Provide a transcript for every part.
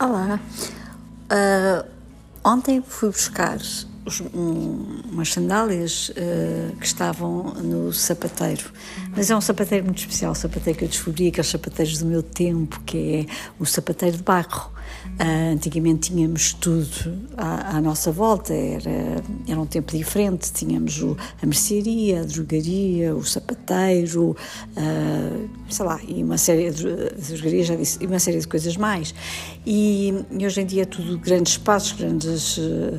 Olá. Uh, ontem fui buscar os, um, umas sandálias uh, que estavam no sapateiro. Mas é um sapateiro muito especial, o sapateiro que eu descobri, aqueles sapateiros do meu tempo, que é o sapateiro de barro. Uh, antigamente tínhamos tudo à, à, nossa volta, era, era um tempo diferente. Tínhamos o, a mercearia, a drogaria, o sapateiro, uh, sei lá, e uma série de, já disse, e uma série de coisas mais. E, e hoje em dia é tudo grandes espaços, grandes. Uh,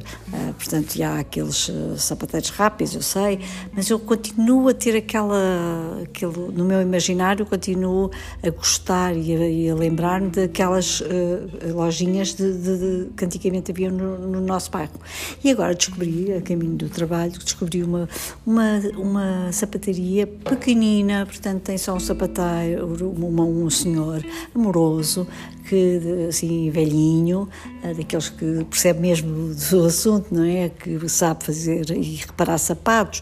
portanto, há aqueles sapateiros rápidos, eu sei, mas eu continuo a ter aquela. Aquele, no meu imaginário, continuo a gostar e a, e a lembrar-me daquelas lojinhas de, de, de, que antigamente havia no, no, nosso bairro. E agora descobri, a caminho do trabalho, descobri uma, uma, uma sapataria pequenina, portanto tem só um sapateiro, uma, um senhor amoroso, que assim velhinho, eh, daqueles que percebe mesmo do assunto, não é? Que sabe fazer e reparar sapatos.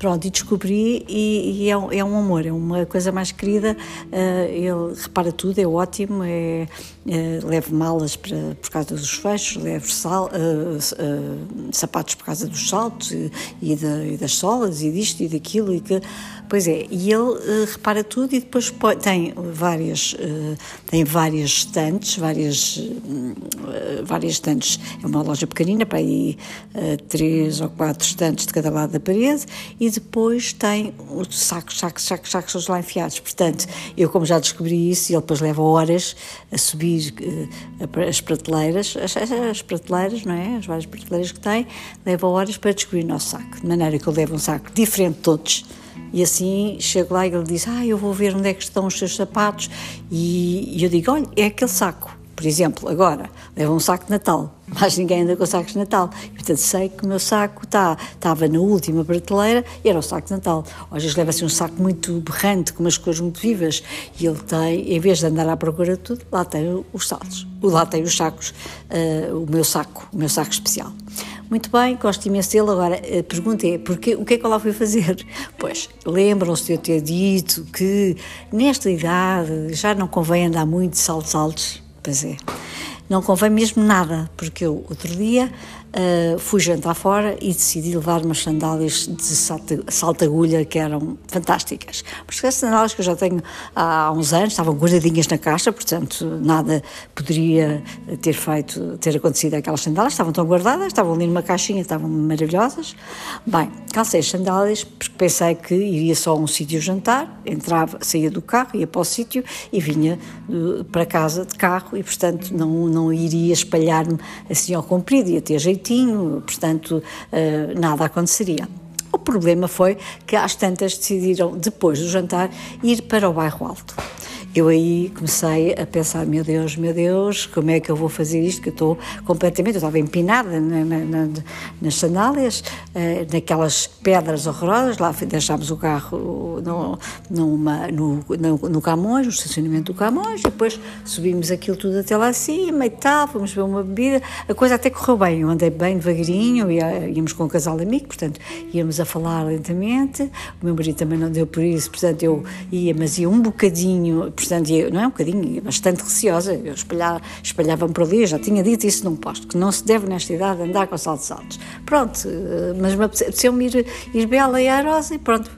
Pronto, e descobri e, e é, um, é, um amor, é uma coisa mais querida. Uh, ele repara tudo, é ótimo, é, é, malas para, por causa dos fechos, levo sal, uh, uh, sapatos por causa dos saltos e, e, e, das solas e disto e daquilo e que Pois é, e ele repara tudo e depois tem várias, tem várias estantes, várias, várias estantes, é uma loja pequenina, para aí três ou quatro estantes de cada lado da parede, e depois tem os sacos, sacos, sacos, sacos lá enfiados. Portanto, eu como já descobri isso, e ele depois leva horas a subir as prateleiras, as, as, prateleiras, não é? As várias prateleiras que tem, leva horas para descobrir o nosso saco, de maneira que eu levo um saco diferente de todos, e assim chego lá e ele diz: Ah, eu vou ver onde é que estão os seus sapatos. E, e eu digo: Olha, é aquele saco. Por exemplo, agora, leva um saco de Natal, mas ninguém anda com sacos de Natal. E, portanto, sei que o meu saco tá, estava na última prateleira e era o saco de Natal. Às vezes leva assim um saco muito berrante, com umas cores muito vivas, e ele tem, em vez de andar à procura de tudo, lá tem os saltos, lá tem os sacos, uh, o meu saco, o meu saco especial. Muito bem, gosto imenso dele. Agora, a pergunta é, porque, o que é que eu lá fui fazer? Pois, lembram-se de eu ter dito que nesta idade já não convém andar muito de saltos altos? Pois é, não convém mesmo nada, porque eu, outro dia, Uh, fui jantar fora e decidi levar umas sandálias de salta-agulha que eram fantásticas. Mas essas sandálias que eu já tenho há, uns anos, estavam guardadinhas na caixa, portanto nada poderia ter feito, ter acontecido aquelas sandálias, estavam tão guardadas, estavam ali numa caixinha, estavam maravilhosas. Bem, calcei as sandálias porque pensei que iria só a um sítio jantar, entrava, saía do carro, ia para o sítio e vinha uh, para casa de carro e portanto não, não iria espalhar-me assim ao comprido, ia ter jeito portanto, uh, nada aconteceria. O problema foi que às tantas decidiram, depois do jantar, ir para o bairro Alto. Eu aí comecei a pensar, meu Deus, meu Deus, como é que eu vou fazer isto? Que eu estou completamente, eu estava empinada na, na, na, nas sandálias, eh, naquelas pedras horrorosas, lá deixámos o carro no, numa, no, no, no Camões, no estacionamento do Camões, depois subimos aquilo tudo até lá acima e tal, fomos beber uma bebida, a coisa até correu bem, eu andei bem devagarinho, ia, íamos com um casal amigo, portanto, íamos a falar lentamente, o meu marido também não deu por isso, portanto, eu ia, mas ia um bocadinho portanto, eu, não é um bocadinho, bastante receosa, eu espalhava, espalhava-me por ali, eu já tinha dito isso num posto, que não se deve nesta idade andar com saltos altos. Pronto, eh, mas me apeteceu-me ir, ir bela e airosa e pronto,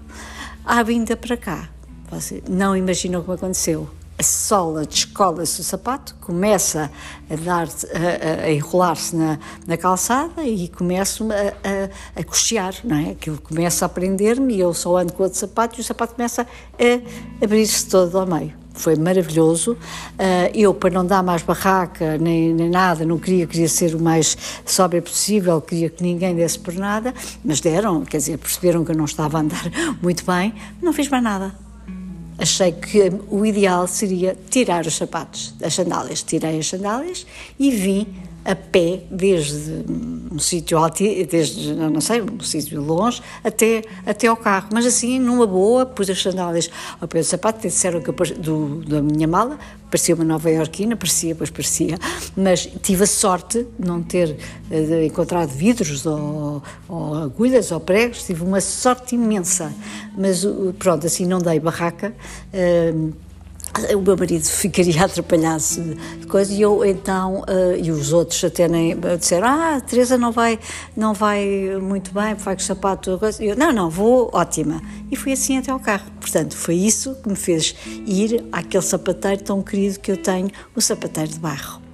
à vinda para cá. Você não imaginou o que aconteceu a sola descola-se o sapato, começa a, dar, a, a enrolar-se na, na, calçada e começo a, a, a não é? Aquilo começa a prender-me e eu só ando com outro sapato e o sapato começa a abrir-se todo ao meio foi maravilhoso. Uh, eu, para não dar mais barraca nem, nem, nada, não queria, queria ser o mais sóbria possível, queria que ninguém desse por nada, mas deram, quer dizer, perceberam que eu não estava a andar muito bem, não fiz mais nada. Achei que o ideal seria tirar os sapatos, as sandálias. Tirei as sandálias e vim a pé desde um sítio desde, não sei, um sítio longe, até, até ao carro. Mas assim, numa boa, pus as sandálias ao pé do sapato, disseram que do, da minha mala, parecia uma nova iorquina, parecia, pois parecia, mas tive a sorte de não ter uh, encontrado vidros ou, ou, agulhas ou pregos, tive uma sorte imensa. Mas pronto, assim não dei barraca. Uh, o meu marido ficaria atrapalhado de coisa e eu então uh, e os outros até nem disseram ah Teresa não vai não vai muito bem vai com o sapato coisa. eu não não vou ótima. E fui assim até ao carro. Portanto foi isso que me fez ir àquele sapateiro tão querido que eu tenho o sapateiro de barro